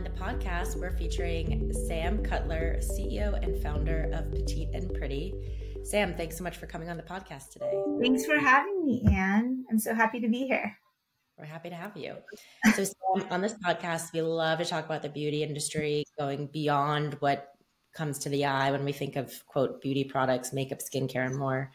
on the podcast, we're featuring Sam Cutler, CEO and founder of Petite and Pretty. Sam, thanks so much for coming on the podcast today. Thanks for having me, Anne. I'm so happy to be here. We're happy to have you. So, Sam, on this podcast, we love to talk about the beauty industry, going beyond what comes to the eye when we think of quote beauty products, makeup, skincare, and more.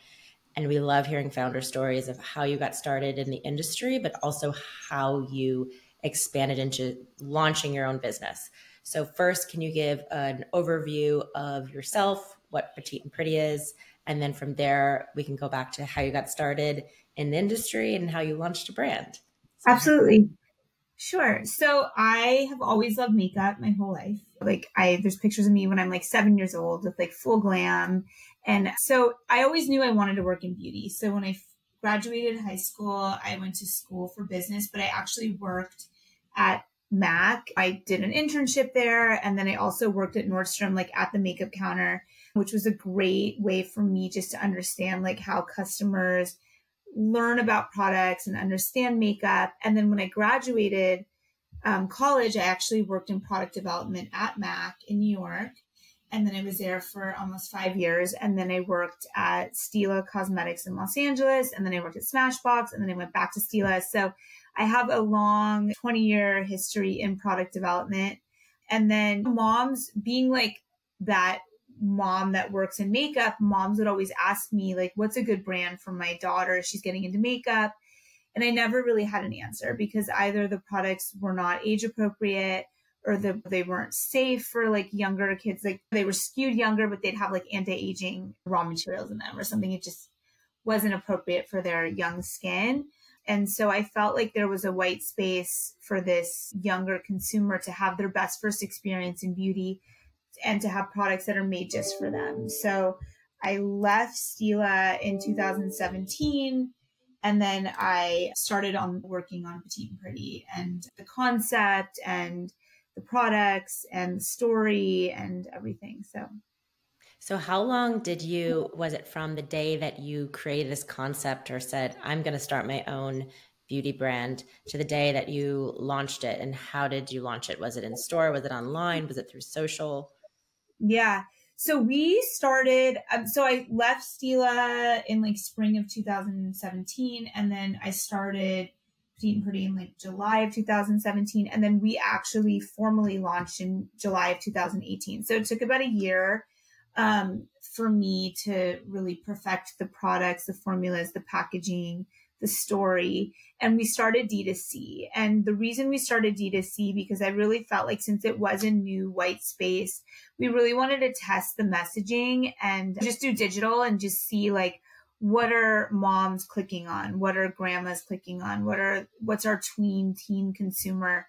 And we love hearing founder stories of how you got started in the industry, but also how you expanded into launching your own business. So, first, can you give an overview of yourself, what Petite and Pretty is, and then from there, we can go back to how you got started in the industry and how you launched a brand. So Absolutely. Sure. So I have always loved makeup my whole life. Like I there's pictures of me when I'm like 7 years old with like full glam. And so I always knew I wanted to work in beauty. So when I graduated high school, I went to school for business, but I actually worked at MAC. I did an internship there and then I also worked at Nordstrom like at the makeup counter, which was a great way for me just to understand like how customers learn about products and understand makeup. And then when I graduated um, college, I actually worked in product development at MAC in New York. And then I was there for almost five years. And then I worked at Stila Cosmetics in Los Angeles. And then I worked at Smashbox. And then I went back to Stila. So I have a long 20 year history in product development. And then moms being like that mom that works in makeup, moms would always ask me, like, what's a good brand for my daughter? She's getting into makeup. And I never really had an answer because either the products were not age appropriate or the, they weren't safe for like younger kids. Like they were skewed younger, but they'd have like anti aging raw materials in them or something. It just wasn't appropriate for their young skin. And so I felt like there was a white space for this younger consumer to have their best first experience in beauty and to have products that are made just for them. So I left Stila in 2017 and then I started on working on Petite and Pretty and the concept and the products and the story and everything. So so how long did you was it from the day that you created this concept or said I'm going to start my own beauty brand to the day that you launched it and how did you launch it? Was it in store? Was it online? Was it through social? Yeah. So we started, um, so I left Stila in like spring of 2017, and then I started Petite and Pretty in like July of 2017, and then we actually formally launched in July of 2018. So it took about a year um, for me to really perfect the products, the formulas, the packaging, the story and we started D2C. And the reason we started D2C because I really felt like since it was a new white space, we really wanted to test the messaging and just do digital and just see like what are moms clicking on? What are grandmas clicking on? What are what's our tween teen consumer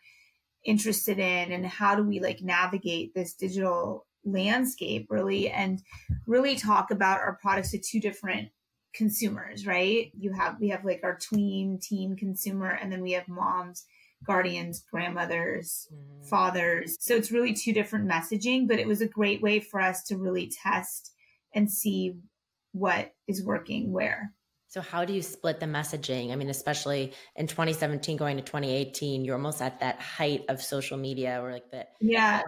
interested in and how do we like navigate this digital landscape really and really talk about our products to two different consumers, right? You have we have like our tween teen consumer and then we have moms, guardians, grandmothers, mm. fathers. So it's really two different messaging, but it was a great way for us to really test and see what is working where. So how do you split the messaging? I mean, especially in 2017 going to 2018, you're almost at that height of social media or like the yeah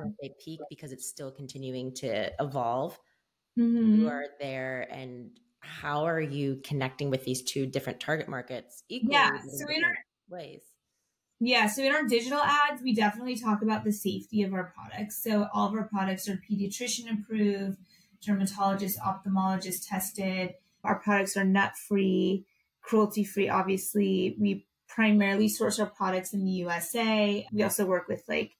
peak because it's still continuing to evolve. Mm-hmm. You are there and how are you connecting with these two different target markets equally yeah so in our ways yeah so in our digital ads we definitely talk about the safety of our products so all of our products are pediatrician approved dermatologist ophthalmologist tested our products are nut free cruelty free obviously we primarily source our products in the usa we also work with like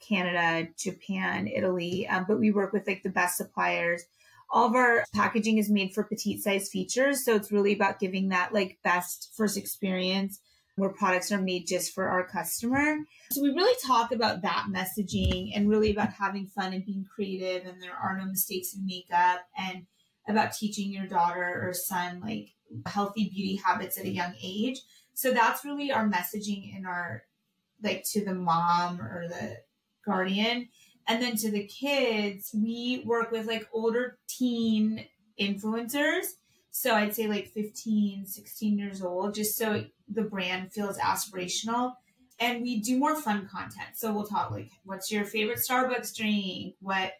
canada japan italy um, but we work with like the best suppliers all of our packaging is made for petite size features. So it's really about giving that like best first experience where products are made just for our customer. So we really talk about that messaging and really about having fun and being creative and there are no mistakes in makeup and about teaching your daughter or son like healthy beauty habits at a young age. So that's really our messaging in our like to the mom or the guardian. And then to the kids, we work with like older teen influencers. So I'd say like 15, 16 years old, just so the brand feels aspirational. and we do more fun content. So we'll talk like, what's your favorite Starbucks drink? What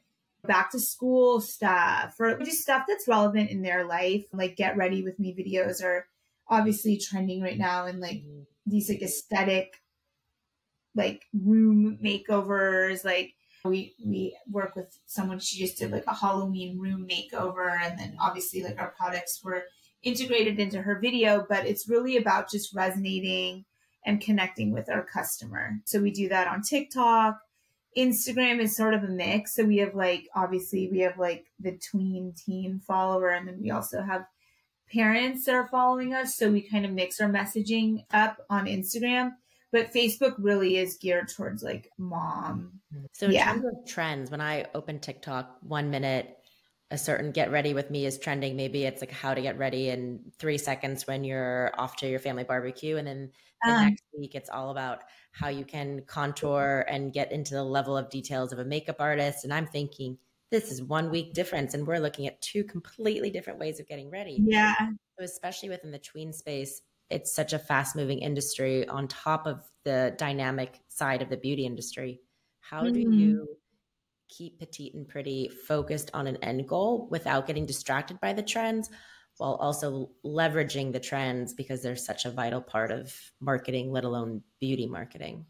back to school stuff or just stuff that's relevant in their life. Like get ready with me videos are obviously trending right now and like mm-hmm. these like aesthetic like room makeovers like we we work with someone she just did like a halloween room makeover and then obviously like our products were integrated into her video but it's really about just resonating and connecting with our customer so we do that on tiktok instagram is sort of a mix so we have like obviously we have like the tween teen follower and then we also have parents that are following us so we kind of mix our messaging up on instagram but Facebook really is geared towards like mom. So in yeah. terms of trends, when I open TikTok, one minute a certain get ready with me is trending. Maybe it's like how to get ready in three seconds when you're off to your family barbecue. And then the um, next week, it's all about how you can contour and get into the level of details of a makeup artist. And I'm thinking, this is one week difference. And we're looking at two completely different ways of getting ready. Yeah. So especially within the tween space, it's such a fast moving industry on top of the dynamic side of the beauty industry. How mm-hmm. do you keep petite and pretty focused on an end goal without getting distracted by the trends while also leveraging the trends because they're such a vital part of marketing, let alone beauty marketing?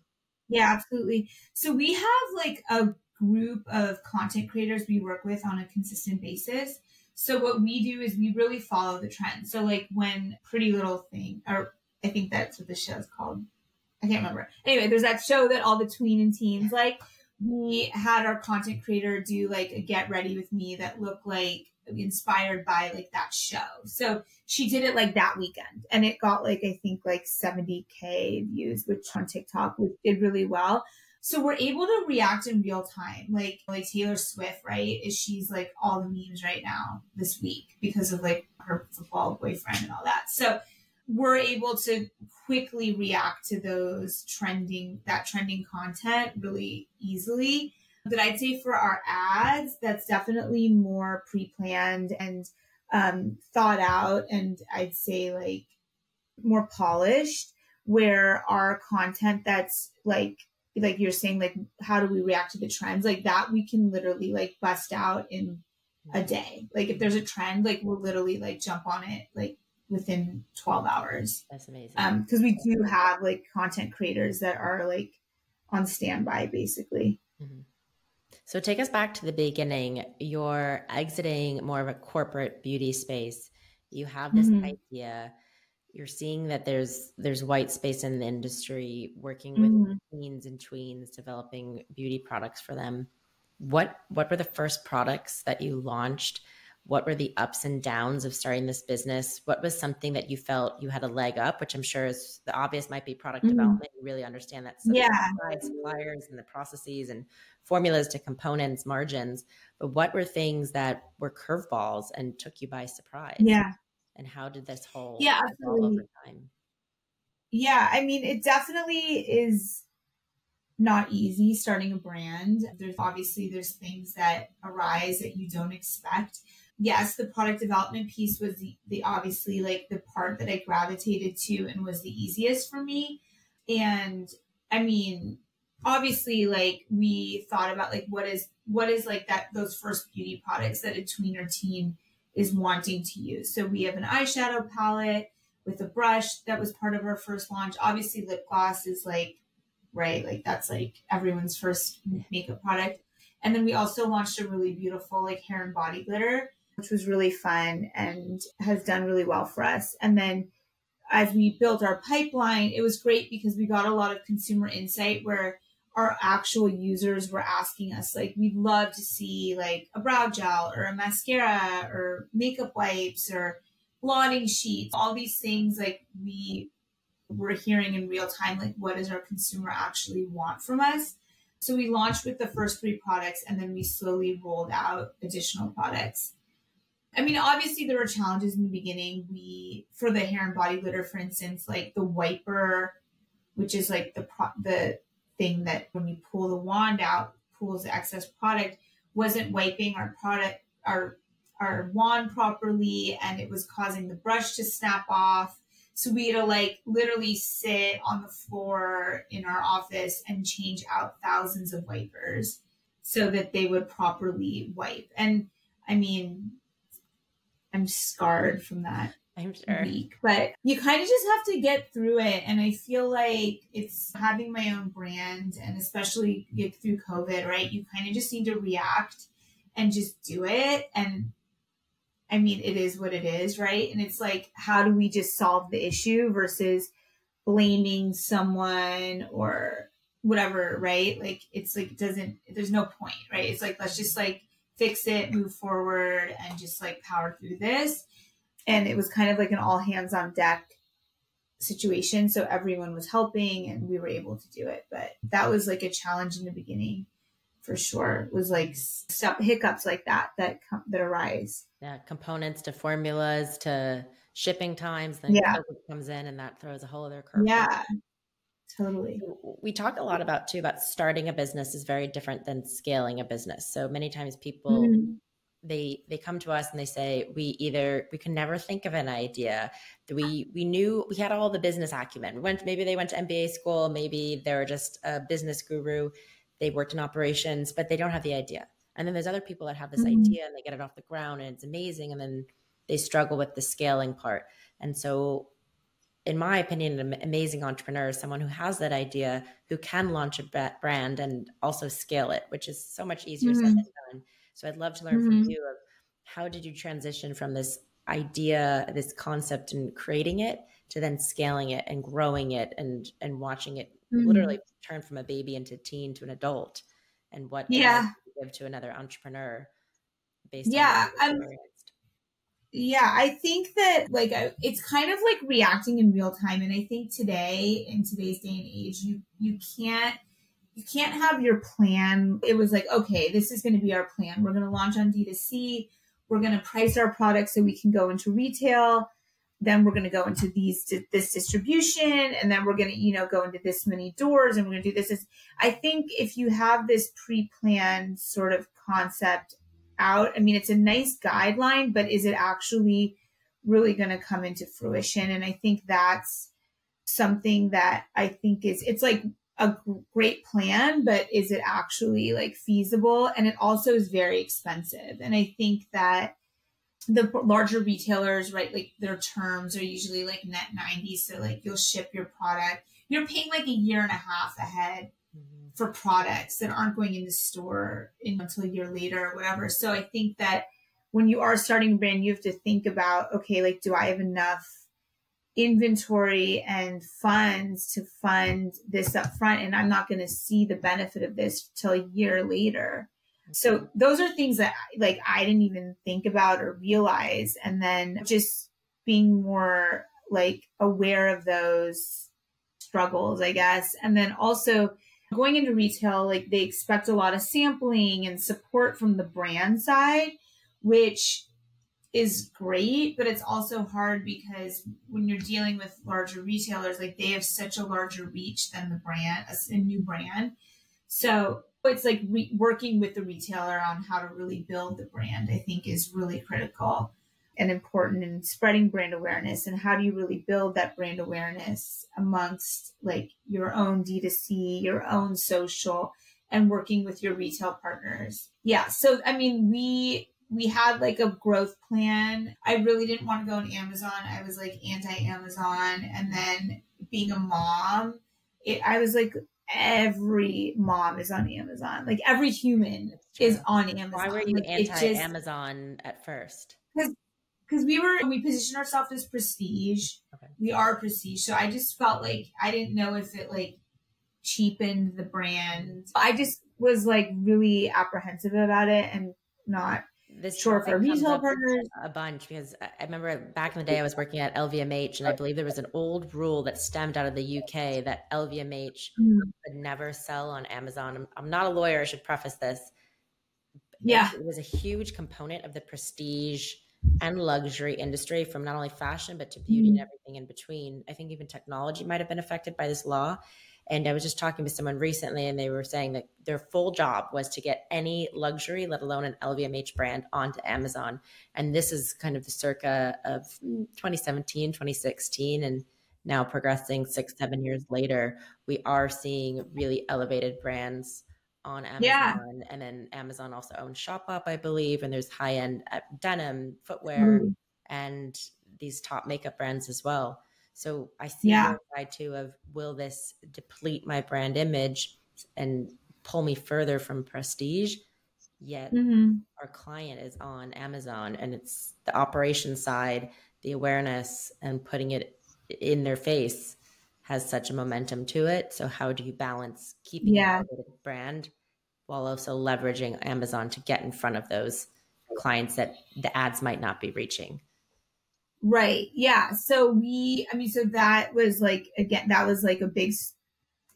Yeah, absolutely. So we have like a group of content creators we work with on a consistent basis so what we do is we really follow the trend. So like when Pretty Little Thing, or I think that's what the show is called. I can't remember. Anyway, there's that show that all the tween and teens like. We had our content creator do like a get ready with me that looked like inspired by like that show. So she did it like that weekend and it got like I think like 70k views, which on TikTok which did really well. So we're able to react in real time. Like like Taylor Swift, right? Is she's like all the memes right now this week because of like her football boyfriend and all that. So we're able to quickly react to those trending that trending content really easily. But I'd say for our ads, that's definitely more pre-planned and um, thought out, and I'd say like more polished. Where our content that's like like you're saying, like how do we react to the trends? Like that we can literally like bust out in a day. Like if there's a trend, like we'll literally like jump on it like within 12 hours. That's amazing. Um, because we do have like content creators that are like on standby basically. Mm-hmm. So take us back to the beginning. You're exiting more of a corporate beauty space. You have this mm-hmm. idea you're seeing that there's there's white space in the industry working with mm-hmm. teens and tweens developing beauty products for them what what were the first products that you launched what were the ups and downs of starting this business? What was something that you felt you had a leg up which i'm sure is the obvious might be product mm-hmm. development. You really understand that. Yeah. suppliers and the processes and formulas to components margins. But what were things that were curveballs and took you by surprise? Yeah. And how did this whole yeah absolutely. over time? Yeah i mean it definitely is not easy starting a brand. There's obviously there's things that arise that you don't expect yes the product development piece was the, the obviously like the part that i gravitated to and was the easiest for me and i mean obviously like we thought about like what is what is like that those first beauty products that a tweener teen is wanting to use. So we have an eyeshadow palette with a brush that was part of our first launch. Obviously, lip gloss is like, right, like that's like everyone's first makeup product. And then we also launched a really beautiful like hair and body glitter, which was really fun and has done really well for us. And then as we built our pipeline, it was great because we got a lot of consumer insight where our actual users were asking us like we'd love to see like a brow gel or a mascara or makeup wipes or blotting sheets. All these things like we were hearing in real time like what does our consumer actually want from us? So we launched with the first three products and then we slowly rolled out additional products i mean obviously there were challenges in the beginning we for the hair and body glitter for instance like the wiper which is like the pro- the thing that when you pull the wand out, pulls the excess product, wasn't wiping our product, our our wand properly, and it was causing the brush to snap off. So we had to like literally sit on the floor in our office and change out thousands of wipers so that they would properly wipe. And I mean, I'm scarred from that I'm sure. week, but you kind of just have to get through it. And I feel like it's having my own brand and especially get through COVID, right? You kind of just need to react and just do it. And I mean, it is what it is, right? And it's like, how do we just solve the issue versus blaming someone or whatever, right? Like, it's like, it doesn't, there's no point, right? It's like, let's just like fix it, move forward, and just like power through this. And it was kind of like an all hands on deck situation. So everyone was helping and we were able to do it. But that was like a challenge in the beginning for sure. It was like stuff, hiccups like that that come, that arise. Yeah, components to formulas to shipping times. Then Yeah. COVID comes in and that throws a whole other curve. Yeah, totally. we talk a lot about too about starting a business is very different than scaling a business so many times people Mhm. they they come to us and they say we either we can never think of an idea that we we knew we had all the business acumen we went maybe they went to mba school maybe they're just a business guru they worked in operations but they don't have the idea and then there's other people that have this Mhm. idea and they get it off the ground and it's amazing and then they struggle with the scaling part and so in my opinion, an amazing entrepreneur is someone who has that idea, who can launch a brand and also scale it, which is so much easier said Mhm. than done. So I'd love to learn Mhm. from you of how did you transition from this idea, this concept, and creating it to then scaling it and growing it and and watching it Mhm. literally turn from a baby into teen to an adult, and what Yeah. you give to another entrepreneur based Yeah, on what you've um, experienced? Yeah, I think that like it's kind of like reacting in real time, and I think today in today's day and age, you you can't you can't have your plan. It was like okay, this is going to be our plan. We're going to launch on D2C. We're going to price our products so we can go into retail. Then we're going to go into these this distribution, and then we're going to you know go into this many doors, and we're going to do this. this. I think if you have this pre-planned sort of concept out. I mean, it's a nice guideline, but is it actually really going to come into fruition? And I think that's something that I think is, it's like a great plan, but is it actually like feasible? And it also is very expensive. And I think that the larger retailers, right, like their terms are usually like net 90. So like you'll ship your product, you're paying like a year and a half ahead. For products that aren't going in the store in, until a year later or whatever. So I think that when you are starting a brand, you have to think about okay, like, do I have enough inventory and funds to fund this up front? And I'm not going to see the benefit of this till a year later. So mm-hmm. those are things that like I didn't even think about or realize. And then just being more like aware of those struggles, I guess. And then also going into retail, like they expect a lot of sampling and support from the brand side, which is great, but it's also hard because when you're dealing with larger retailers, like they have such a larger reach than the brand, a, new brand. So it's like re- working with the retailer on how to really build the brand, I think is really critical and important in spreading brand awareness and how do you really build that brand awareness amongst like your own D2C, your own social and working with your retail partners. Yeah, so I mean we we had like a growth plan. I really didn't want to go on Amazon. I was like anti-Amazon and then being a mom, it, I was like every mom is on Amazon. Like every human is on Amazon. Why were you Like, anti Amazon at first? because we were we position ourselves as prestige Okay. we are prestige so i just felt like i didn't know if it like cheapened the brand i just was like really apprehensive about it and not This sure for retail partners a bunch because I remember back in the day I was working at LVMH and I believe there was an old rule that stemmed out of the UK that LVMH Mm. would never sell on Amazon. I'm, I'm not a lawyer, I should preface this. Yeah. It was a huge component of the prestige and luxury industry from not only fashion but to beauty and Mhm. everything in between. I think even technology might have been affected by this law. And I was just talking to someone recently, and they were saying that their full job was to get any luxury, let alone an LVMH brand, onto Amazon. And this is kind of the circa of 2017, 2016, and now progressing six, seven years later, we are seeing really elevated brands on Amazon. Yeah. And then Amazon also owns Shopbop, I believe. And there's high end uh, denim, footwear, mm. and these top makeup brands as well. So I see yeah. side too of will this deplete my brand image and pull me further from prestige? Yet mm-hmm. our client is on Amazon and it's the operation side, the awareness and putting it in their face has such a momentum to it. So how do you balance keeping yeah. a brand while also leveraging Amazon to get in front of those clients that the ads might not be reaching? Right. Yeah. So we, I mean, so that was like, again, that was like a big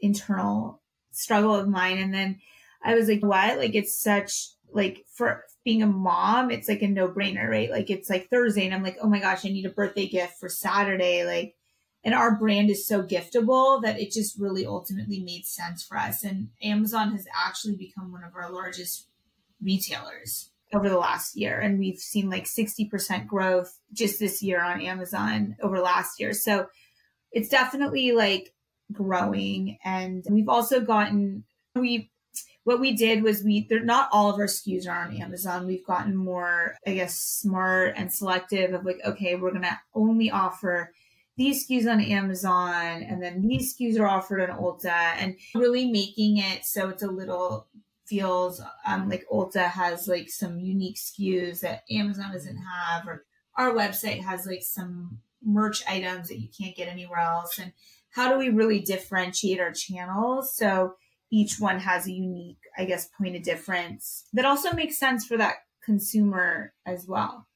internal struggle of mine. And then I was like, what? Like, it's such, like, for being a mom, it's like a no brainer, right? Like, it's like Thursday, and I'm like, oh my gosh, I need a birthday gift for Saturday. Like, and our brand is so giftable that it just really ultimately made sense for us. And Amazon has actually become one of our largest retailers over the last year. And we've seen like 60% growth just this year on Amazon over last year. So it's definitely like growing. And we've also gotten, we, what we did was we, they're not all of our SKUs are on Amazon. We've gotten more, I guess, smart and selective of like, okay, we're going to only offer these SKUs on Amazon and then these SKUs are offered on Ulta and really making it so it's a little feels um, like Ulta has like some unique SKUs that Amazon doesn't have, or our website has like some merch items that you can't get anywhere else. And how do we really differentiate our channels so each one has a unique, I guess, point of difference that also makes sense for that consumer as well.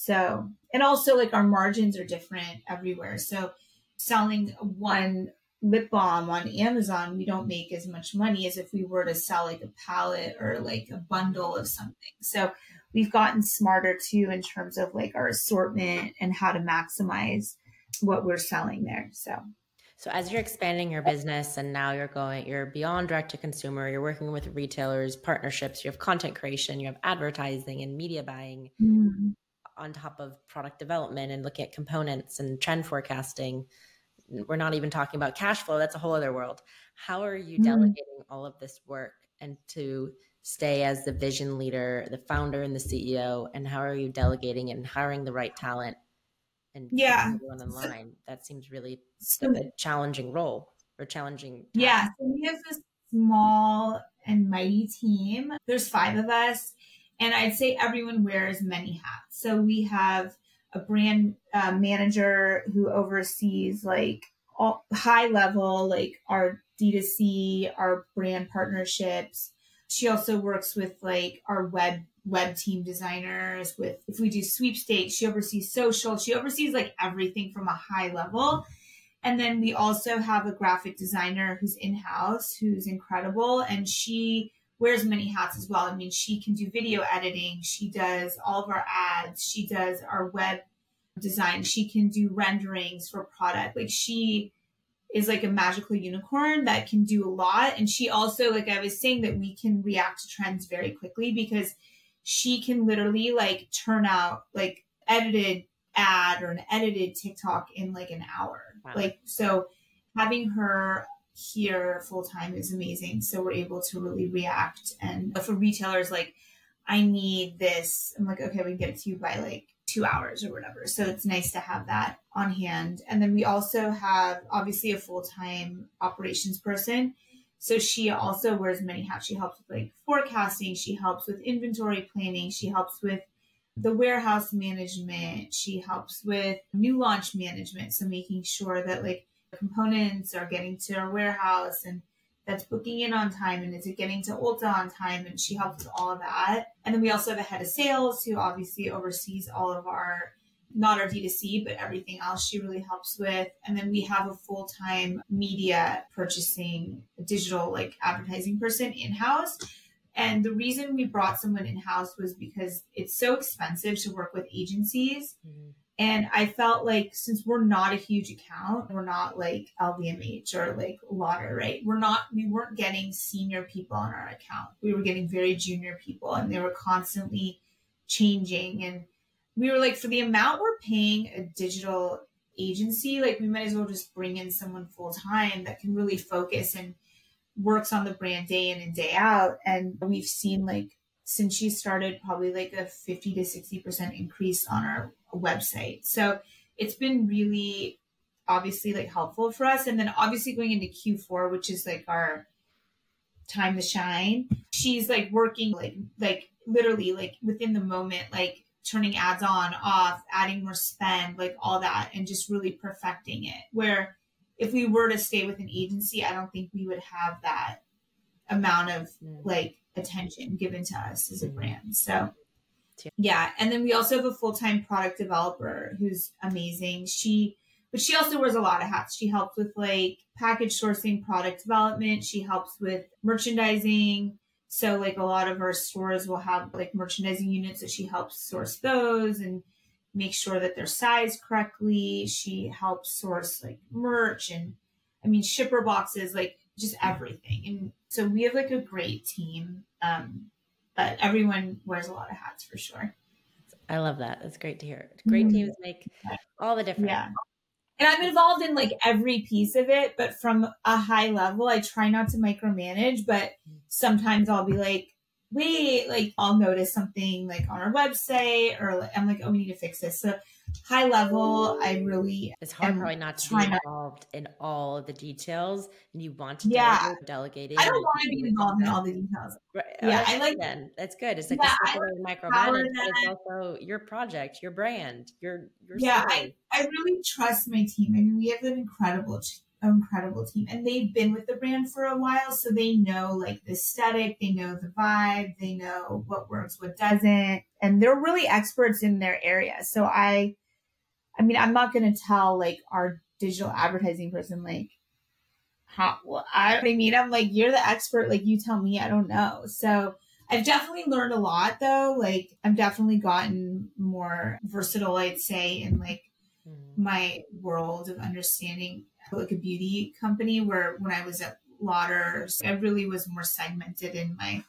So, and also like our margins are different everywhere. So, selling one lip balm on Amazon, we don't make as much money as if we were to sell like a palette or like a bundle of something. So we've gotten smarter too in terms of like our assortment and how to maximize what we're selling there. So so as you're expanding your business and now you're going you're beyond direct to consumer, you're working with retailers, partnerships, you have content creation, you have advertising and media buying mm-hmm. On top of product development and looking at components and trend forecasting we're not even talking about cash flow that's a whole other world. How are you mm. delegating all of this work and to stay as the vision leader the founder and the ceo and how are you delegating and hiring the right talent and yeah. everyone in line? That seems really so, a challenging role or challenging task. yeah so we have a small and mighty team. There's five of us and i'd say everyone wears many hats so we have a brand uh, manager who oversees like all high level, like our D2C, our brand partnerships. She also works with like our web web team designers with if we do sweepstakes, she oversees social, she oversees like everything from a high level. And then we also have a graphic designer who's in-house, who's incredible. And she wears many hats as well. I mean, she can do video editing, she does all of our ads, she does our web design, she can do renderings for product. Like she is like a magical unicorn that can do a lot. And she also, like I was saying, that we can react to trends very quickly because she can literally like turn out like edited ad or an edited TikTok in like an hour. Wow. Like so having her here full time is amazing. So we're able to really react. And for retailers, like, I need this, I'm like, okay, we can get it to you by like two hours or whatever. So it's nice to have that on hand. And then we also have obviously a full time operations person. So she also wears many hats. She helps with like forecasting, she helps with inventory planning, she helps with the warehouse management, she helps with new launch management. So making sure that like components are getting to our warehouse and that's booking in on time and is it getting to Ulta on time and she helps with all of that. And then we also have a head of sales who obviously oversees all of our not our D2C, but everything else she really helps with. And then we have a full-time media purchasing digital like advertising person in-house. And the reason we brought someone in-house was because it's so expensive to work with agencies. Mm-hmm And I felt like since we're not a huge account, we're not like LVMH or like Lauder, right? We're not, we weren't getting senior people on our account. We were getting very junior people and they were constantly changing. And we were like, for the amount we're paying a digital agency, like we might as well just bring in someone full time that can really focus and works on the brand day in and day out. And we've seen like since she started probably like a 50 to 60% increase on our website. So it's been really obviously like helpful for us. And then obviously going into Q4, which is like our time to shine, she's like working like like literally like within the moment, like turning ads on, off, adding more spend, like all that, and just really perfecting it. Where if we were to stay with an agency, I don't think we would have that amount of like attention given to us as a mm-hmm. brand. So yeah. And then we also have a full-time product developer who's amazing. She but she also wears a lot of hats. She helps with like package sourcing, product development. She helps with merchandising. So like a lot of our stores will have like merchandising units that she helps source those and make sure that they're sized correctly. She helps source like merch and I mean shipper boxes, like just everything. And so we have like a great team. Um, but everyone wears a lot of hats for sure. I love that. That's great to hear. Great mm-hmm. teams make all the difference. Yeah. And I'm involved in like every piece of it, but from a high level, I try not to micromanage, but sometimes I'll be like, wait, like I'll notice something like on our website or like, I'm like, oh, we need to fix this. So high level, I really it's hard probably not to be involved not... in all of the details, and you want to yeah delegate. I don't want to be involved in all the details. Right. Yeah, I like then. That's good. It's like yeah, a micromanage, it's also your project, your brand, your your. Yeah, I, I really trust my team. I mean, we have an incredible incredible team and they've been with the brand for a while so they know like the aesthetic they know the vibe they know what works what doesn't and they're really experts in their area so i i mean i'm not going to tell like our digital advertising person like how well, i mean i'm like you're the expert like you tell me i don't know so I've definitely learned a lot though. Like I've definitely gotten more versatile, I'd say, in like mm-hmm. my world of understanding like a beauty company where when I was at Lauder, I really was more segmented in my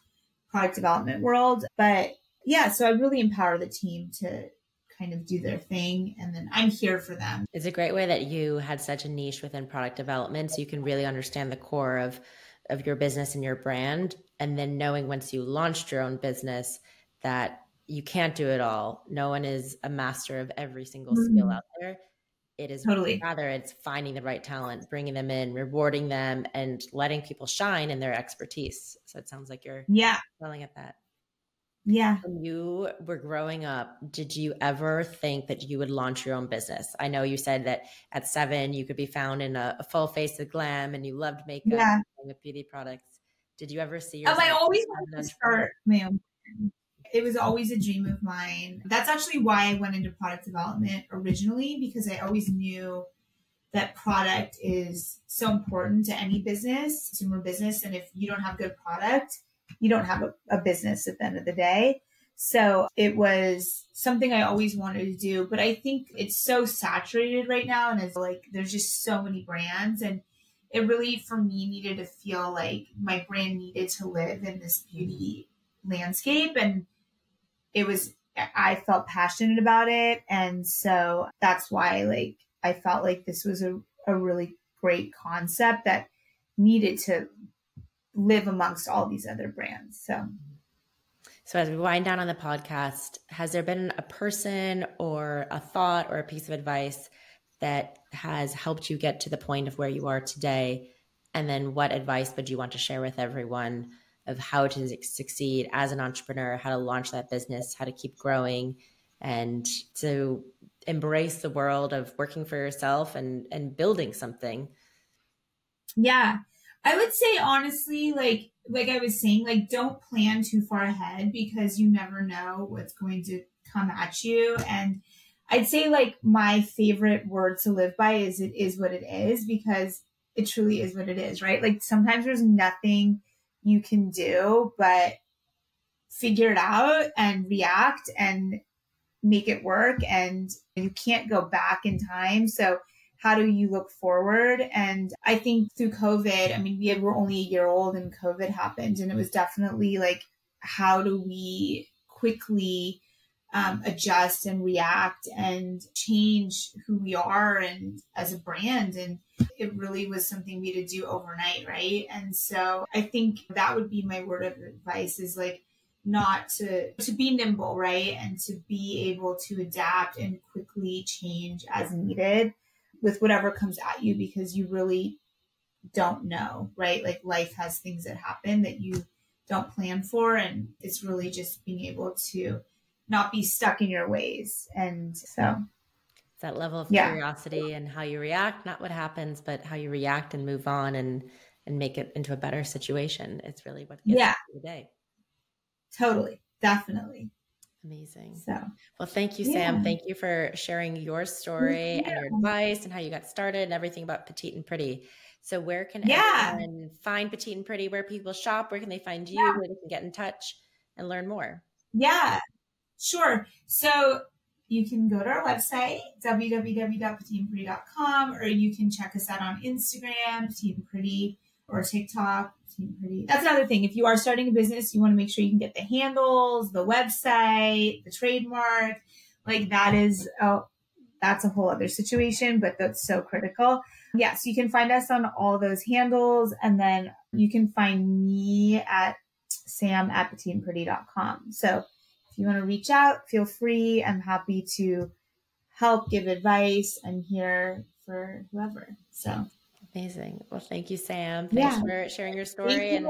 product development world. But yeah, so I really empower the team to kind of do their thing and then I'm here for them. It's a great way that you had such a niche within product development so you can really understand the core of of your business and your brand and then knowing once you launched your own business that you can't do it all. No one is a master of every single mm-hmm. skill out there. It is totally rather it's finding the right talent, bringing them in, rewarding them, and letting people shine in their expertise. So it sounds like you're yeah selling at that. Yeah. When you were growing up, did you ever think that you would launch your own business? I know you said that at seven you could be found in a, a full face of glam and you loved makeup yeah. with beauty products. Did you ever see yourself? Um, I always wanted to start my own it was always a dream of mine. That's actually why I went into product development originally because I always knew that product is so important to any business, consumer business. And if you don't have good product, you don't have a, a business at the end of the day. So it was something I always wanted to do, but I think it's so saturated right now. And it's like, there's just so many brands and it really, for me, needed to feel like my brand needed to live in this beauty landscape. And it was I felt passionate about it. And so that's why like I felt like this was a, a really great concept that needed to live amongst all these other brands. So so as we wind down on the podcast, has there been a person or a thought or a piece of advice that has helped you get to the point of where you are today? And then what advice would you want to share with everyone of how to succeed as an entrepreneur, how to launch that business, how to keep growing, and to embrace the world of working for yourself and and building something. Yeah. I would say honestly like like I was saying like don't plan too far ahead because you never know what's going to come at you and I'd say like my favorite word to live by is it is what it is because it truly is what it is, right? Like sometimes there's nothing you can do, but figure it out and react and make it work and you can't go back in time. So how do you look forward? And I think through COVID, I mean, we were only a year old and COVID happened, and it was definitely like, how do we quickly um, adjust and react and change who we are and as a brand and it really was something we had to do overnight right and so i think that would be my word of advice is like not to to be nimble right and to be able to adapt and quickly change as needed with whatever comes at you because you really don't know, right? Like life has things that happen that you don't plan for. And it's really just being able to not be stuck in your ways. And so it's that level of yeah. curiosity and how you react, not what happens, but how you react and move on and and make it into a better situation. It's really what gets yeah. the day. Totally. Definitely. Amazing. So, well, thank you, Sam. Yeah. Thank you for sharing your story yeah. and your advice and how you got started and everything about Petite and Pretty. So, where can yeah. everyone find Petite and Pretty? Where people shop? Where can they find you? Yeah. Where they can get in touch and learn more? Yeah, sure. So, you can go to our website, www.petiteandpretty.com, or you can check us out on Instagram, and Pretty, or TikTok pretty. That's another thing. If you are starting a business, you want to make sure you can get the handles, the website, the trademark. Like that is, oh, that's a whole other situation, but that's so critical. Yes, you can find us on all those handles, and then you can find me at sam at petiteandpretty.com. So you want to reach out, feel free. I'm happy to help, give advice. I'm here for whoever. So Amazing. Well, thank you, Sam. Thanks yeah. for sharing your story and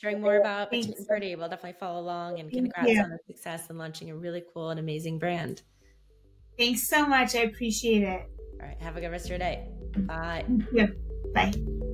sharing more about and Pretty. We'll definitely follow along and thank congrats you. on the success and launching a really cool and amazing brand. Thanks so much. I appreciate it. All right. Have a good rest of your day. Bye. Thank you. Bye.